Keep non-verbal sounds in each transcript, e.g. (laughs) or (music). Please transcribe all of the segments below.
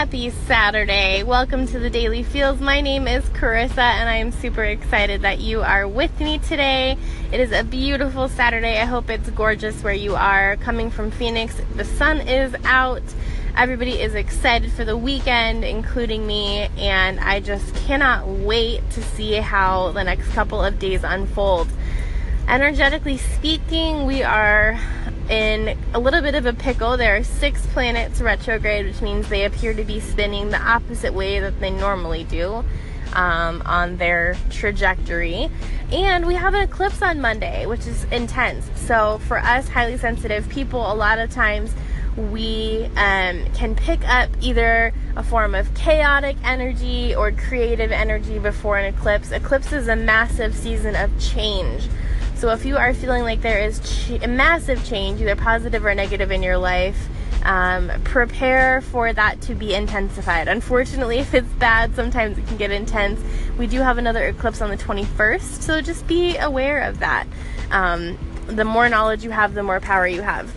Happy Saturday. Welcome to the Daily Feels. My name is Carissa and I am super excited that you are with me today. It is a beautiful Saturday. I hope it's gorgeous where you are. Coming from Phoenix, the sun is out. Everybody is excited for the weekend, including me, and I just cannot wait to see how the next couple of days unfold. Energetically speaking, we are in a little bit of a pickle. There are six planets retrograde, which means they appear to be spinning the opposite way that they normally do um, on their trajectory. And we have an eclipse on Monday, which is intense. So, for us highly sensitive people, a lot of times we um, can pick up either a form of chaotic energy or creative energy before an eclipse. Eclipse is a massive season of change. So if you are feeling like there is ch- a massive change, either positive or negative in your life, um, prepare for that to be intensified. Unfortunately, (laughs) if it's bad, sometimes it can get intense. We do have another eclipse on the 21st, so just be aware of that. Um, the more knowledge you have, the more power you have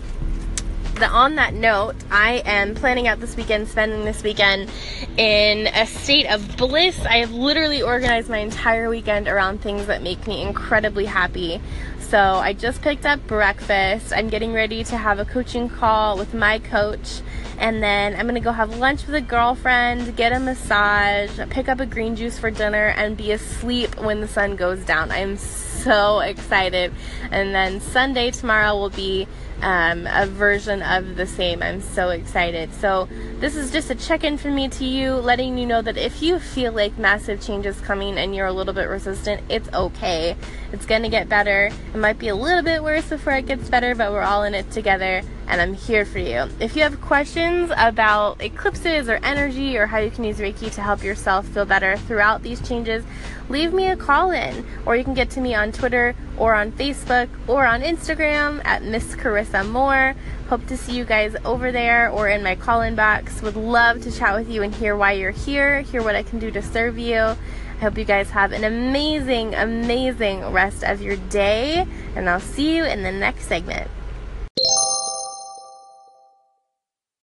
the, on that note, I am planning out this weekend, spending this weekend in a state of bliss. I have literally organized my entire weekend around things that make me incredibly happy. So I just picked up breakfast. I'm getting ready to have a coaching call with my coach. And then I'm gonna go have lunch with a girlfriend, get a massage, pick up a green juice for dinner, and be asleep when the sun goes down. I'm so excited. And then Sunday tomorrow will be um, a version of the same. I'm so excited. So, this is just a check in from me to you, letting you know that if you feel like massive change is coming and you're a little bit resistant, it's okay. It's gonna get better. It might be a little bit worse before it gets better, but we're all in it together, and I'm here for you. If you have questions about eclipses or energy or how you can use Reiki to help yourself feel better throughout these changes, leave me a call in, or you can get to me on Twitter or on Facebook or on Instagram at Miss Carissa Moore. Hope to see you guys over there or in my call in box. Would love to chat with you and hear why you're here, hear what I can do to serve you. I hope you guys have an amazing, amazing rest of your day, and I'll see you in the next segment.